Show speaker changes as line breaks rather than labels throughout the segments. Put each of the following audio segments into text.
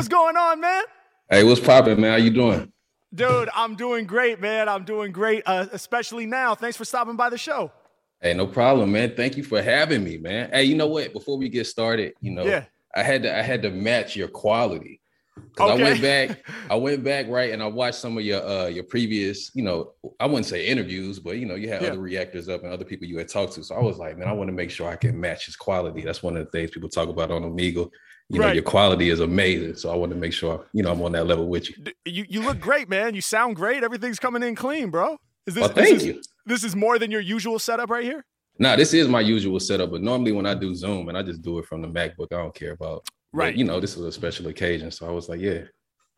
What's going on, man?
Hey, what's popping, man? How you doing?
Dude, I'm doing great, man. I'm doing great, uh, especially now. Thanks for stopping by the show.
Hey, no problem, man. Thank you for having me, man. Hey, you know what? Before we get started, you know, yeah. I had to I had to match your quality. Cause okay. I went back, I went back, right, and I watched some of your uh your previous, you know, I wouldn't say interviews, but you know, you had yeah. other reactors up and other people you had talked to. So I was like, man, I want to make sure I can match his quality. That's one of the things people talk about on Omegle. You right. know, your quality is amazing. So I want to make sure, you know, I'm on that level with you.
You you look great, man. You sound great. Everything's coming in clean, bro.
Is this, well, thank
this
you.
Is, this is more than your usual setup right here?
Nah, this is my usual setup, but normally when I do Zoom and I just do it from the MacBook, I don't care about. Right. But, you know, this is a special occasion. So I was like, yeah,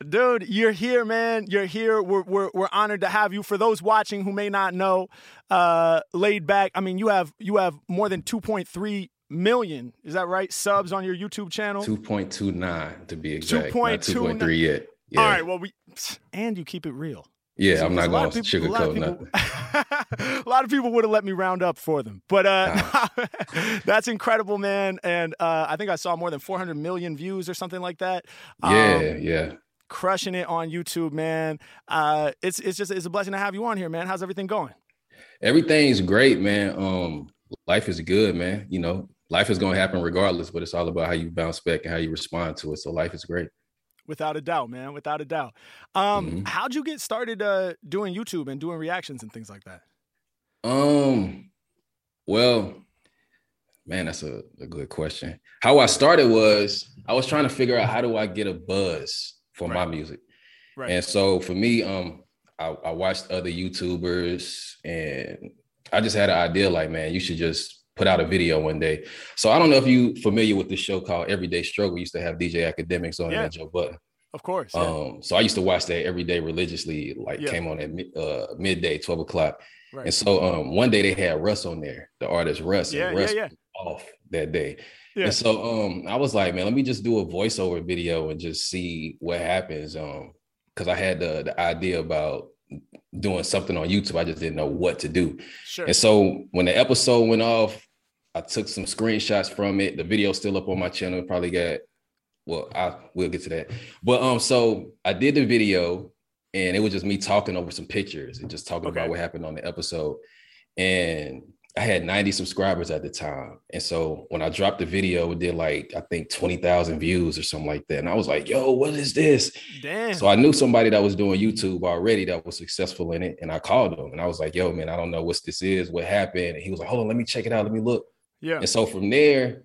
Dude, you're here, man. You're here. We're, we're, we're honored to have you. For those watching who may not know, uh, laid back. I mean, you have you have more than 2.3 million. Is that right? Subs on your YouTube channel.
2.29 to be exact. 2.3 yet.
Yeah. All right. Well, we and you keep it real.
Yeah, so, I'm not going to sugarcoat nothing.
a lot of people would have let me round up for them, but uh, nah. that's incredible, man. And uh, I think I saw more than 400 million views or something like that.
Yeah, um, yeah
crushing it on YouTube, man. Uh, it's it's just it's a blessing to have you on here, man. How's everything going?
Everything's great, man. Um, life is good, man. You know, life is going to happen regardless, but it's all about how you bounce back and how you respond to it. So life is great.
Without a doubt, man. Without a doubt. Um, mm-hmm. how'd you get started uh, doing YouTube and doing reactions and things like that?
Um, well, man, that's a, a good question. How I started was I was trying to figure out how do I get a buzz for right. my music. Right. And so for me, um, I, I watched other YouTubers and I just had an idea like, man, you should just put out a video one day. So I don't know if you familiar with this show called Everyday Struggle. We used to have DJ Akademiks on yeah. Joe Budden.
Of course.
Yeah. Um, so I used to watch that every day religiously, like yeah. came on at uh, midday, 12 o'clock. Right. And so um, one day they had Russ on there, the artist Russ,
yeah,
and Russ
yeah,
yeah. off that day. Yeah. And so um I was like, man, let me just do a voiceover video and just see what happens. Um, because I had the the idea about doing something on YouTube. I just didn't know what to do. Sure. And so when the episode went off, I took some screenshots from it. The video's still up on my channel. Probably got well, I will get to that. But um, so I did the video and it was just me talking over some pictures and just talking okay. about what happened on the episode. And I had 90 subscribers at the time. And so when I dropped the video, it did like, I think 20,000 views or something like that. And I was like, yo, what is this?
Damn.
So I knew somebody that was doing YouTube already that was successful in it. And I called him and I was like, yo, man, I don't know what this is, what happened. And he was like, hold on, let me check it out. Let me look.
Yeah.
And so from there,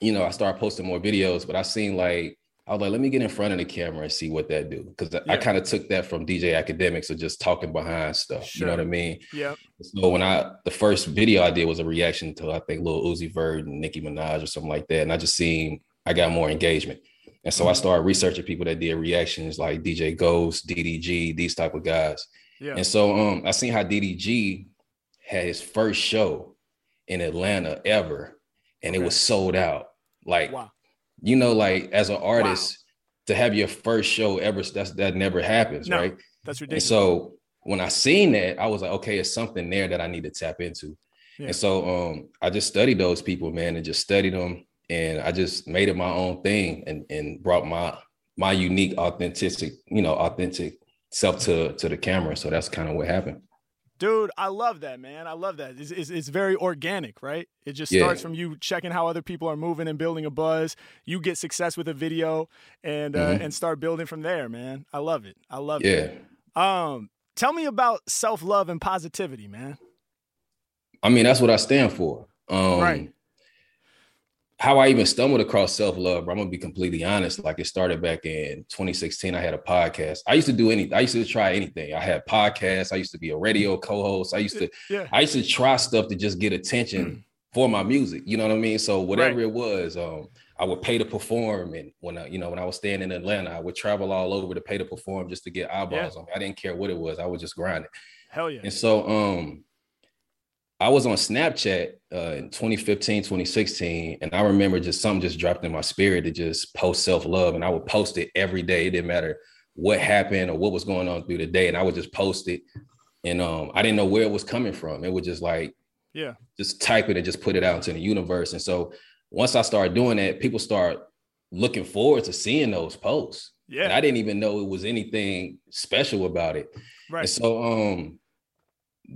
you know, I started posting more videos, but I seen like I was like, let me get in front of the camera and see what that do. Cause yeah. I kind of took that from DJ Akademiks of just talking behind stuff. Sure. You know what I mean?
Yeah.
So when I the first video I did was a reaction to I think Lil Uzi Vert and Nicki Minaj or something like that. And I just seen I got more engagement. And so mm-hmm. I started researching people that did reactions like DJ Ghost, DDG, these type of guys. Yeah. And so um I seen how DDG had his first show in Atlanta ever, and okay. it was sold out. Like wow you know, like as an artist, wow. to have your first show ever, that's that never happens, no, right?
That's ridiculous.
And so when I seen that, I was like, okay, it's something there that I need to tap into. Yeah. And so um, I just studied those people, man, and just studied them, and I just made it my own thing, and and brought my my unique, authentic, you know, authentic self to to the camera. So that's kind of what happened.
Dude, I love that, man. I love that. It's, it's, it's very organic, right? It just yeah. starts from you checking how other people are moving and building a buzz. You get success with a video and uh, mm-hmm. and start building from there, man. I love it. I love
yeah.
it. Um, tell me about self love and positivity, man.
I mean, that's what I stand for. Um,
right
how I even stumbled across self love, I'm gonna be completely honest. Like it started back in 2016. I had a podcast. I used to do anything. I used to try anything. I had podcasts. I used to be a radio co-host. I used to. Yeah. I used to try stuff to just get attention mm. for my music. You know what I mean? So whatever right. it was, um, I would pay to perform. And when I, you know, when I was staying in Atlanta, I would travel all over to pay to perform just to get eyeballs yeah. on me. I didn't care what it was. I would just grind it.
Hell yeah.
And so, um, I was on Snapchat uh, in 2015, 2016, and I remember just something just dropped in my spirit to just post self love, and I would post it every day. It didn't matter what happened or what was going on through the day, and I would just post it. And um, I didn't know where it was coming from. It was just like,
yeah,
just type it and just put it out into the universe. And so once I started doing that, people start looking forward to seeing those posts.
Yeah.
And I didn't even know it was anything special about it.
Right.
And so um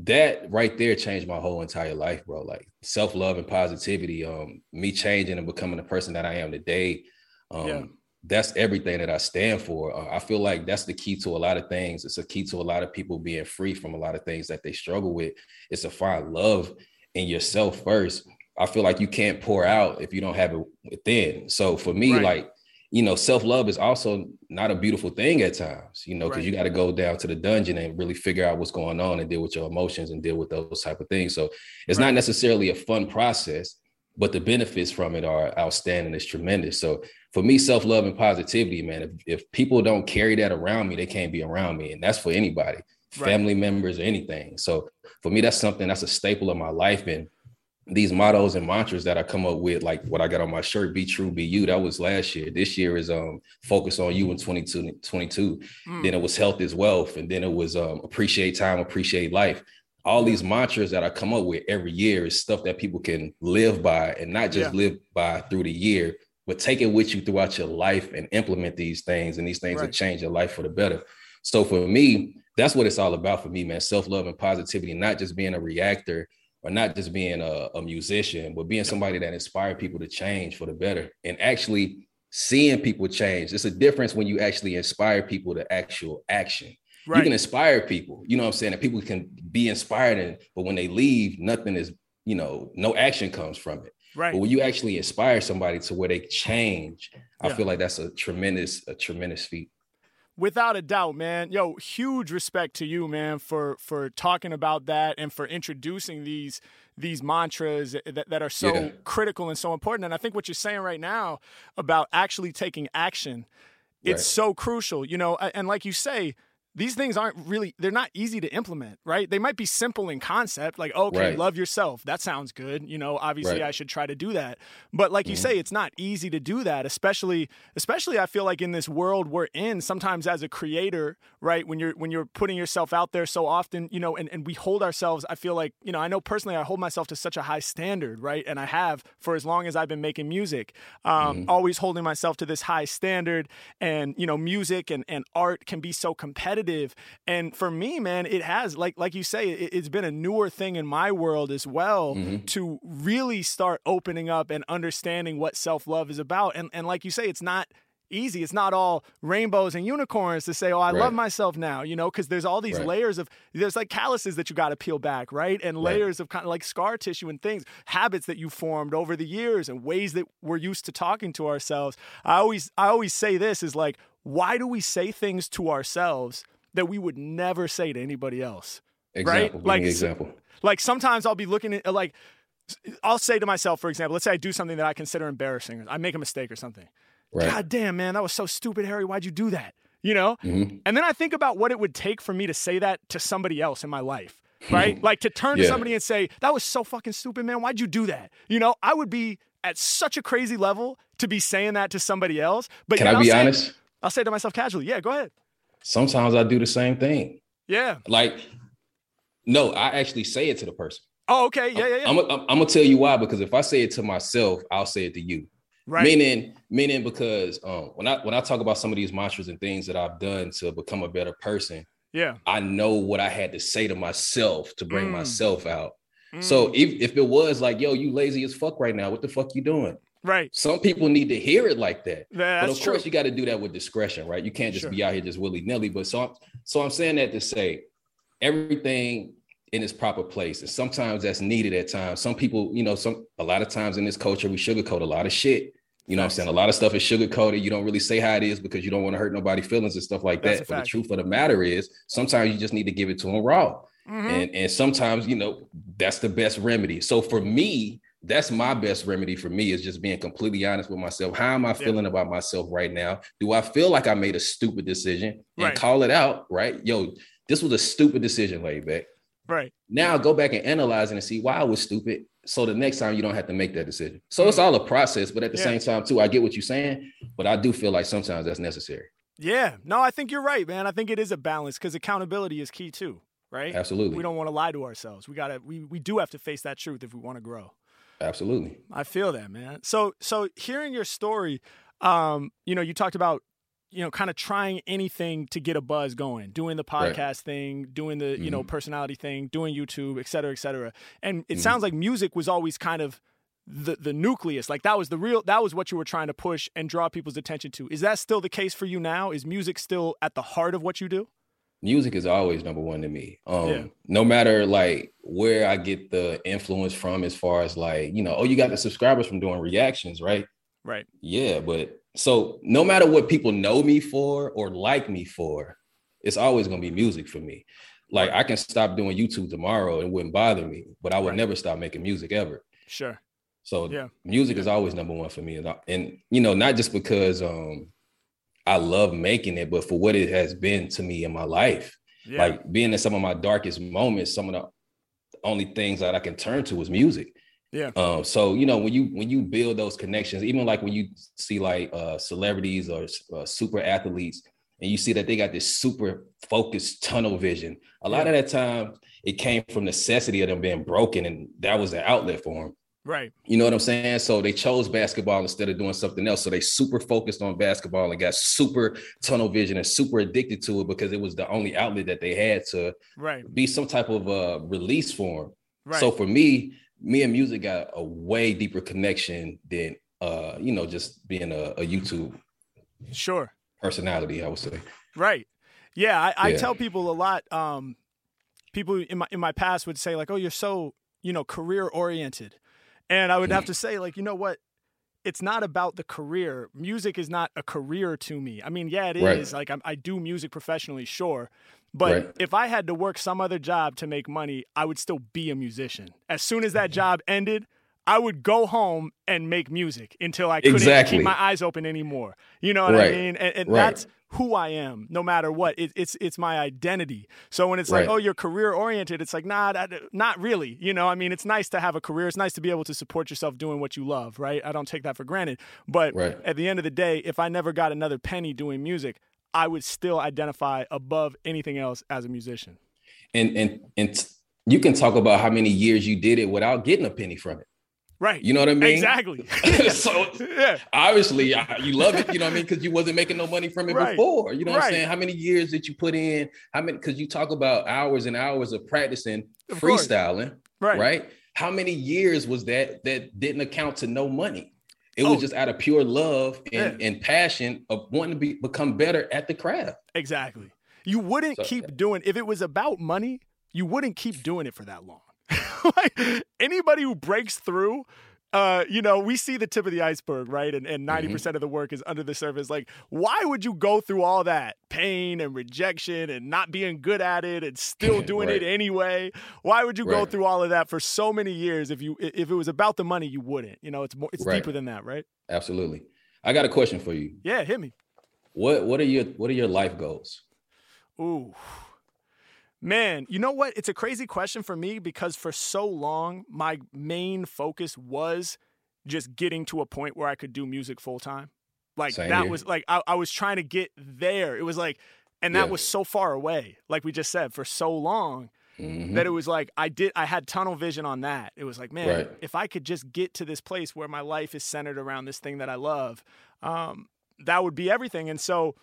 that right there changed my whole entire life, bro. Like self-love and positivity, um, me changing and becoming the person that I am today. Um, yeah. that's everything that I stand for. Uh, I feel like that's the key to a lot of things. It's a key to a lot of people being free from a lot of things that they struggle with. It's to find love in yourself first. I feel like you can't pour out if you don't have it within. So for me, right. like you know, self love is also not a beautiful thing at times, you know, because right. you got to go down to the dungeon and really figure out what's going on and deal with your emotions and deal with those type of things. So it's right. not necessarily a fun process, but the benefits from it are outstanding. It's tremendous. So for me, self love and positivity, man, if, if people don't carry that around me, they can't be around me. And that's for anybody, right. family members or anything. So for me, that's something that's a staple of my life. And these mottos and mantras that I come up with, like what I got on my shirt, be true, be you. That was last year. This year is um focus on you in 22, 22. Mm. Then it was health is wealth. And then it was um appreciate time, appreciate life. All these mantras that I come up with every year is stuff that people can live by and not just yeah. live by through the year, but take it with you throughout your life and implement these things. And these things right. will change your life for the better. So for me, that's what it's all about for me, man. Self-love and positivity, not just being a reactor or not just being a, a musician, but being somebody that inspire people to change for the better and actually seeing people change. It's a difference when you actually inspire people to actual action. Right. You can inspire people, you know what I'm saying? And people can be inspired, and, but when they leave, nothing is, you know, no action comes from it.
Right.
But when you actually inspire somebody to where they change, yeah. I feel like that's a tremendous, a tremendous feat.
Without a doubt, man. Yo, huge respect to you, man, for for talking about that and for introducing these these mantras that, that are so yeah. critical and so important. And I think what you're saying right now about actually taking action, it's right. so crucial. You know, and like you say, these things aren't really they're not easy to implement right they might be simple in concept like okay right. love yourself that sounds good you know obviously right. i should try to do that but like mm-hmm. you say it's not easy to do that especially especially i feel like in this world we're in sometimes as a creator right when you're when you're putting yourself out there so often you know and, and we hold ourselves i feel like you know i know personally i hold myself to such a high standard right and i have for as long as i've been making music um, mm-hmm. always holding myself to this high standard and you know music and, and art can be so competitive competitive. And for me, man, it has like like you say, it, has been a newer thing in my world as well mm-hmm. to really start opening up and understanding what self love is about. And and like you say, it's not easy. It's not all rainbows and unicorns to say, "Oh, I right. love myself now," you know, because there's all these right. layers of there's like calluses that you got to peel back, right? And layers right. of kind of like scar tissue and things, habits that you formed over the years and ways that we're used to talking to ourselves. I always I always say this is like, why do we say things to ourselves that we would never say to anybody else.
Example,
right? Like
example.
Like sometimes I'll be looking at like I'll say to myself, for example, let's say I do something that I consider embarrassing. I make a mistake or something. Right. God damn, man, that was so stupid, Harry. Why'd you do that? You know? Mm-hmm. And then I think about what it would take for me to say that to somebody else in my life. Right? like to turn yeah. to somebody and say, that was so fucking stupid, man. Why'd you do that? You know, I would be at such a crazy level to be saying that to somebody else. But
can I be honest?
I'll say to myself casually, yeah, go ahead
sometimes I do the same thing.
Yeah.
Like, no, I actually say it to the person.
Oh, okay. Yeah, yeah, yeah.
I'm, I'm, I'm, gonna tell you why because if I say it to myself, I'll say it to you.
Right.
Meaning, meaning because um, when I when I talk about some of these mantras and things that I've done to become a better person,
yeah,
I know what I had to say to myself to bring mm. myself out. Mm. So if, if it was like, yo, you lazy as fuck right now, what the fuck you doing?
Right.
Some people need to hear it like that.
Yeah,
but of
true.
course, you got to do that with discretion, right? You can't just sure. be out here just willy nilly. But so, I'm, so I'm saying that to say everything in its proper place, and sometimes that's needed at times. Some people, you know, some a lot of times in this culture, we sugarcoat a lot of shit. You know I'm saying? A lot of stuff is sugarcoated. You don't really say how it is because you don't want to hurt nobody's feelings and stuff like that's that. But the truth of the matter is, sometimes you just need to give it to them raw. Mm-hmm. And, and sometimes, you know, that's the best remedy. So for me, that's my best remedy for me is just being completely honest with myself. How am I feeling yeah. about myself right now? Do I feel like I made a stupid decision and right. call it out? Right. Yo, this was a stupid decision, laid back.
Right.
Now go back and analyze it and see why I was stupid. So the next time you don't have to make that decision. So it's mm-hmm. all a process, but at the yeah. same time, too, I get what you're saying, but I do feel like sometimes that's necessary.
Yeah. No, I think you're right, man. I think it is a balance because accountability is key too, right?
Absolutely.
We don't want to lie to ourselves. We gotta we we do have to face that truth if we want to grow.
Absolutely.
I feel that, man. So so hearing your story, um, you know, you talked about you know, kind of trying anything to get a buzz going, doing the podcast right. thing, doing the, mm-hmm. you know, mm-hmm. personality thing, doing YouTube, et cetera, et cetera. And it mm-hmm. sounds like music was always kind of the the nucleus. Like that was the real that was what you were trying to push and draw people's attention to. Is that still the case for you now? Is music still at the heart of what you do?
Music is always number one to me. Um, yeah. no matter like where I get the influence from as far as like, you know, oh, you got the subscribers from doing reactions, right?
Right.
Yeah, but so no matter what people know me for or like me for, it's always gonna be music for me. Like I can stop doing YouTube tomorrow, it wouldn't bother me, but I would right. never stop making music ever.
Sure.
So yeah, music yeah. is always number one for me, and, and you know, not just because um I love making it, but for what it has been to me in my life. Yeah. Like being in some of my darkest moments, some of the only things that I can turn to is music.
Yeah.
Um, so you know when you when you build those connections, even like when you see like uh, celebrities or uh, super athletes, and you see that they got this super focused tunnel vision. A lot yeah. of that time, it came from necessity of them being broken, and that was the outlet for them.
Right.
You know what I'm saying? So they chose basketball instead of doing something else. So they super focused on basketball and got super tunnel vision and super addicted to it because it was the only outlet that they had to
right.
be some type of uh, release form. Right. So for me, me and music got a way deeper connection than uh, you know, just being a, a YouTube
sure
personality, I would say.
Right. Yeah, I, I yeah. tell people a lot. Um, people in my in my past would say like, "Oh, you're so you know career oriented." And I would have to say, like, you know what? It's not about the career. Music is not a career to me. I mean, yeah, it right. is. Like, I'm, i do music professionally, sure. But right. if I had to work some other job to make money, I would still be a musician. As soon as that job ended, I would go home and make music until I couldn't exactly. keep my eyes open anymore. You know what right. I mean? And, and that's who I am, no matter what. It, it's it's my identity. So when it's right. like, oh, you're career oriented, it's like, nah, that, not really. You know, I mean, it's nice to have a career. It's nice to be able to support yourself doing what you love, right? I don't take that for granted. But right. at the end of the day, if I never got another penny doing music, I would still identify above anything else as a musician.
And and and you can talk about how many years you did it without getting a penny from it.
Right.
You know what I mean?
Exactly.
so yeah. obviously you love it, you know what I mean? Because you wasn't making no money from it right. before. You know what. I'm saying? How many years did you put in? How many because you talk about hours and hours of practicing of freestyling. Right. Right. How many years was that that didn't account to no money? It oh. was just out of pure love and, yeah. and passion of wanting to be become better at the craft.
Exactly. You wouldn't so, keep doing if it was about money, you wouldn't keep doing it for that long. like anybody who breaks through uh, you know, we see the tip of the iceberg, right? And and 90% mm-hmm. of the work is under the surface. Like, why would you go through all that pain and rejection and not being good at it and still doing right. it anyway? Why would you right. go through all of that for so many years if you if it was about the money, you wouldn't. You know, it's more it's right. deeper than that, right?
Absolutely. I got a question for you.
Yeah, hit me.
What what are your what are your life goals?
Ooh. Man, you know what? It's a crazy question for me because for so long, my main focus was just getting to a point where I could do music full time. Like Same that here. was like I, I, was trying to get there. It was like, and that yeah. was so far away, like we just said, for so long mm-hmm. that it was like I did I had tunnel vision on that. It was like, man, right. if I could just get to this place where my life is centered around this thing that I love, um, that would be everything. And so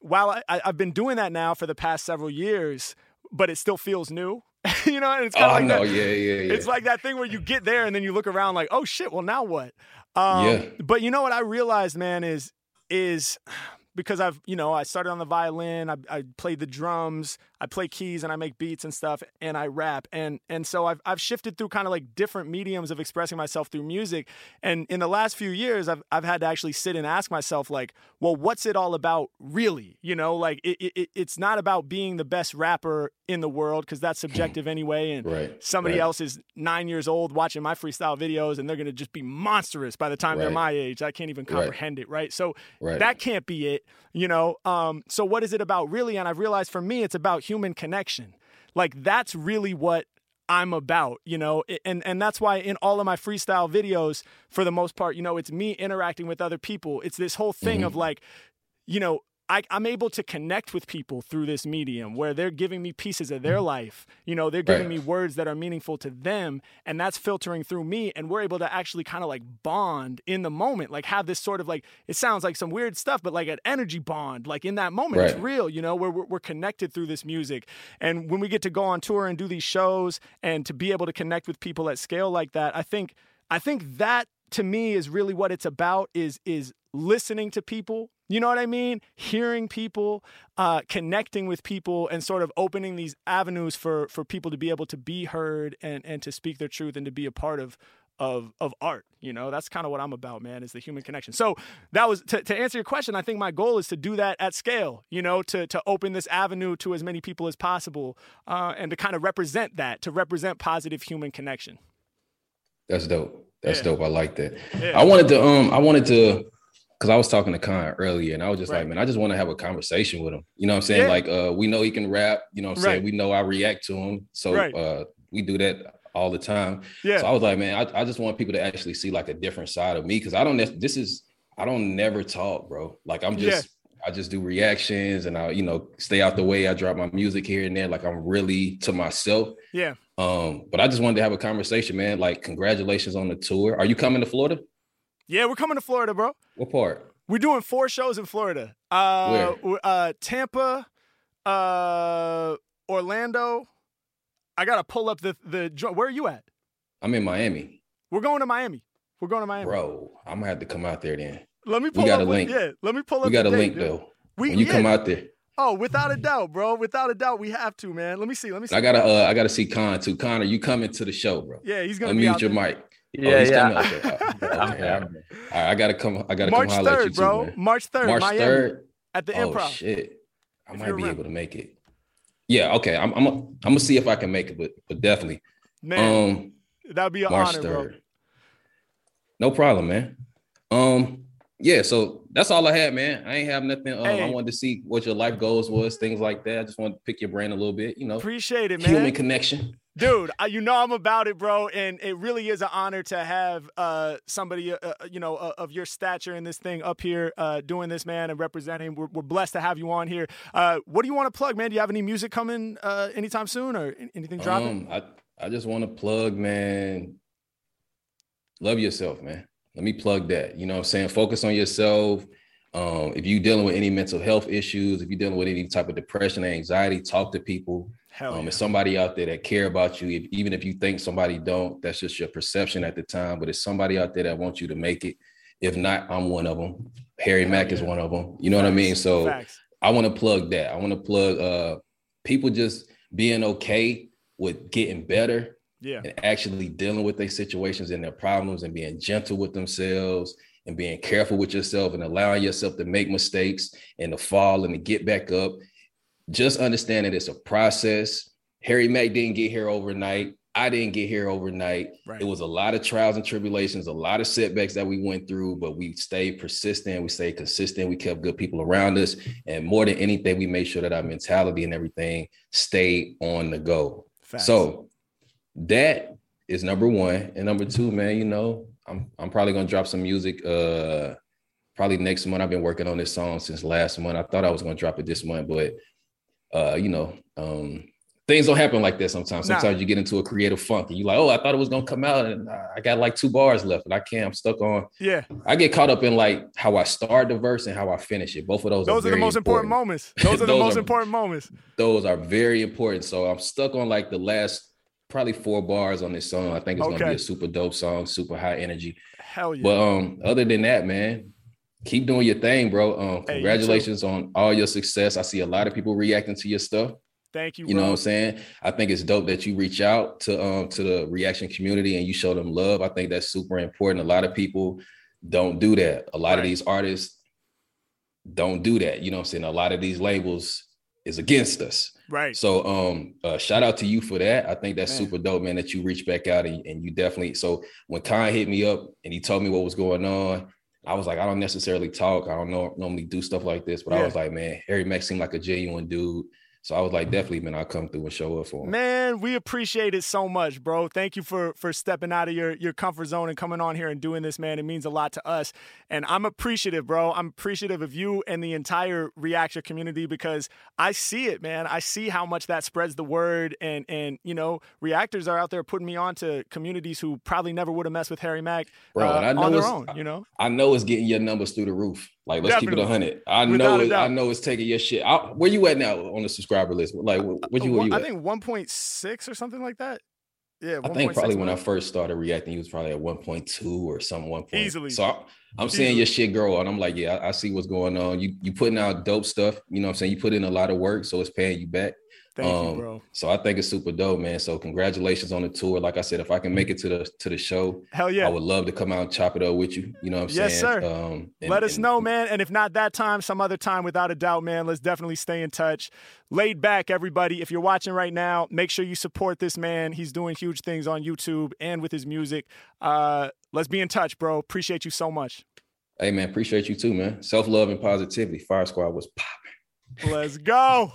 while I, I've been doing that now for the past several years, but it still feels new. you know, and it's kind of oh, like
no, that, yeah, yeah, yeah.
It's like that thing where you get there and then you look around like, oh shit, well now what? Um, yeah. But you know what I realized, man, is is because I've, you know, I started on the violin, I, I played the drums, I play keys and I make beats and stuff, and I rap. And and so I've I've shifted through kind of like different mediums of expressing myself through music. And in the last few years, I've I've had to actually sit and ask myself, like, well, what's it all about really? You know, like it, it it's not about being the best rapper in the world because that's subjective anyway. And
right,
somebody
right.
else is nine years old watching my freestyle videos and they're gonna just be monstrous by the time right. they're my age. I can't even comprehend it, right? So that can't be it, you know. Um, so what is it about really? And I've realized for me, it's about human connection. Like that's really what I'm about, you know, and and that's why in all of my freestyle videos, for the most part, you know, it's me interacting with other people. It's this whole thing mm-hmm. of like, you know, I, am able to connect with people through this medium where they're giving me pieces of their mm-hmm. life. You know, they're giving right. me words that are meaningful to them, and that's filtering through me. And we're able to actually kind of like bond in the moment, like have this sort of like, it sounds like some weird stuff, but like an energy bond, like in that moment, right. it's real, you know, where we're, we're connected through this music. And when we get to go on tour and do these shows and to be able to connect with people at scale like that, I think, I think that to me is really what it's about is is listening to people you know what I mean? Hearing people, uh, connecting with people, and sort of opening these avenues for for people to be able to be heard and and to speak their truth and to be a part of of of art. You know, that's kind of what I'm about, man. Is the human connection. So that was to, to answer your question. I think my goal is to do that at scale. You know, to to open this avenue to as many people as possible, uh, and to kind of represent that, to represent positive human connection.
That's dope. That's yeah. dope. I like that. Yeah. I wanted to um I wanted to because I was talking to Khan earlier and I was just right. like, man, I just want to have a conversation with him. You know what I'm saying? Yeah. Like, uh, we know he can rap, you know what I'm right. saying? We know I react to him. So right. uh, we do that all the time. Yeah. So I was like, man, I, I just want people to actually see like a different side of me because I don't, this is, I don't never talk, bro. Like, I'm just, yeah. I just do reactions and I, you know, stay out the way. I drop my music here and there. Like, I'm really to myself.
Yeah.
Um, but I just wanted to have a conversation, man. Like, congratulations on the tour. Are you coming to Florida?
Yeah, we're coming to Florida, bro.
What part?
We're doing four shows in Florida. Uh, Where? Uh, Tampa, uh, Orlando. I gotta pull up the the. Where are you at?
I'm in Miami.
We're going to Miami. We're going to Miami,
bro. I'm gonna have to come out there then.
Let me pull we got up. A link. yeah, let me pull up.
We got a date, link dude. though. We, when you yeah. come out there.
Oh, without a doubt, bro. Without a doubt, we have to, man. Let me see. Let me see.
I gotta, uh, I gotta see Con too. Connor, you coming to the show, bro?
Yeah, he's gonna unmute
your mic.
Yeah, oh, yeah.
okay, All right, I gotta come. I gotta
March
come
3rd, you bro. Too, March third. March third at the
oh,
Improv.
shit, I if might be able to make it. Yeah, okay. I'm. I'm. A, I'm gonna see if I can make it, but but definitely.
Man, um, that'd be an March honor, 3rd. bro.
No problem, man. Um, yeah. So that's all I had, man. I ain't have nothing. Um, hey. I wanted to see what your life goals was, things like that. I just wanted to pick your brain a little bit. You know,
appreciate it, man.
Human connection
dude you know i'm about it bro and it really is an honor to have uh, somebody uh, uh you know uh, of your stature in this thing up here uh, doing this man and representing we're, we're, blessed to have you on here uh, what do you want to plug man do you have any music coming anytime soon or anything dropping
um, I, I just want to plug man love yourself man let me plug that you know what i'm saying focus on yourself um, if you're dealing with any mental health issues if you're dealing with any type of depression anxiety talk to people Hell um, yeah. Somebody out there that care about you. If, even if you think somebody don't, that's just your perception at the time. But it's somebody out there that wants you to make it. If not, I'm one of them. Harry Hell Mack yeah. is one of them. You know Facts. what I mean? So Facts. I want to plug that. I want to plug uh, people just being okay with getting better.
Yeah.
And actually dealing with their situations and their problems and being gentle with themselves and being careful with yourself and allowing yourself to make mistakes and to fall and to get back up just understand that it's a process. Harry Mack didn't get here overnight. I didn't get here overnight. Right. It was a lot of trials and tribulations, a lot of setbacks that we went through, but we stayed persistent, we stayed consistent, we kept good people around us. And more than anything, we made sure that our mentality and everything stayed on the go. Facts. So that is number one. And number two, man, you know, I'm I'm probably gonna drop some music uh probably next month. I've been working on this song since last month. I thought I was gonna drop it this month, but uh, you know, um, things don't happen like that sometimes. Sometimes nah. you get into a creative funk and you're like, oh, I thought it was gonna come out and I got like two bars left and I can't, I'm stuck on.
Yeah.
I get caught up in like how I start the verse and how I finish it. Both of those
Those
are,
are the most important, important moments. Those are the most are, important moments.
Those are very important. So I'm stuck on like the last probably four bars on this song. I think it's okay. gonna be a super dope song, super high energy.
Hell yeah.
But um, other than that, man, keep doing your thing, bro. Um, congratulations on all your success. I see a lot of people reacting to your stuff.
Thank you.
You
bro.
know what I'm saying? I think it's dope that you reach out to um to the reaction community and you show them love. I think that's super important. A lot of people don't do that. A lot right. of these artists don't do that. You know what I'm saying? A lot of these labels is against us.
Right.
So um uh, shout out to you for that. I think that's man. super dope, man, that you reach back out and, and you definitely so when Khan hit me up and he told me what was going on, I was like, I don't necessarily talk. I don't know normally do stuff like this, but yeah. I was like, man, Harry Mack seemed like a genuine dude. So I was like, definitely, man, I'll come through and show up for him.
Man, we appreciate it so much, bro. Thank you for for stepping out of your your comfort zone and coming on here and doing this, man. It means a lot to us. And I'm appreciative, bro. I'm appreciative of you and the entire reaction community because I see it, man. I see how much that spreads the word and and you know, reactors are out there putting me on to communities who probably never would have messed with Harry Mack bro, uh, I know on their own, you know.
I know it's getting your numbers through the roof. Like, let's Definitely. keep it hundred. I Without know it, I know it's taking your shit. I, where you at now on the subscriber list? Like, what you? Where you
I think one point six or something like that. Yeah,
I think probably when I first started reacting, he was probably at one point two or some one point. Easily. So I, am seeing your shit grow, and I'm like, yeah, I, I, see what's going on. You you putting out dope stuff. You know, what I'm saying you put in a lot of work, so it's paying you back.
Thank um, you, bro.
So I think it's super dope, man. So congratulations on the tour. Like I said, if I can make it to the to the show,
hell yeah,
I would love to come out and chop it up with you. You know what I'm
yes,
saying?
Yes, sir. Um, and, Let us and, know, man. And if not that time, some other time, without a doubt, man. Let's definitely stay in touch. Laid back, everybody. If you're watching right now, make sure you support this man. He's doing huge things on YouTube and with his music. Uh, let's be in touch, bro. Appreciate you so much.
Hey man, appreciate you too, man. Self love and positivity. Fire Squad was popping.
Let's go.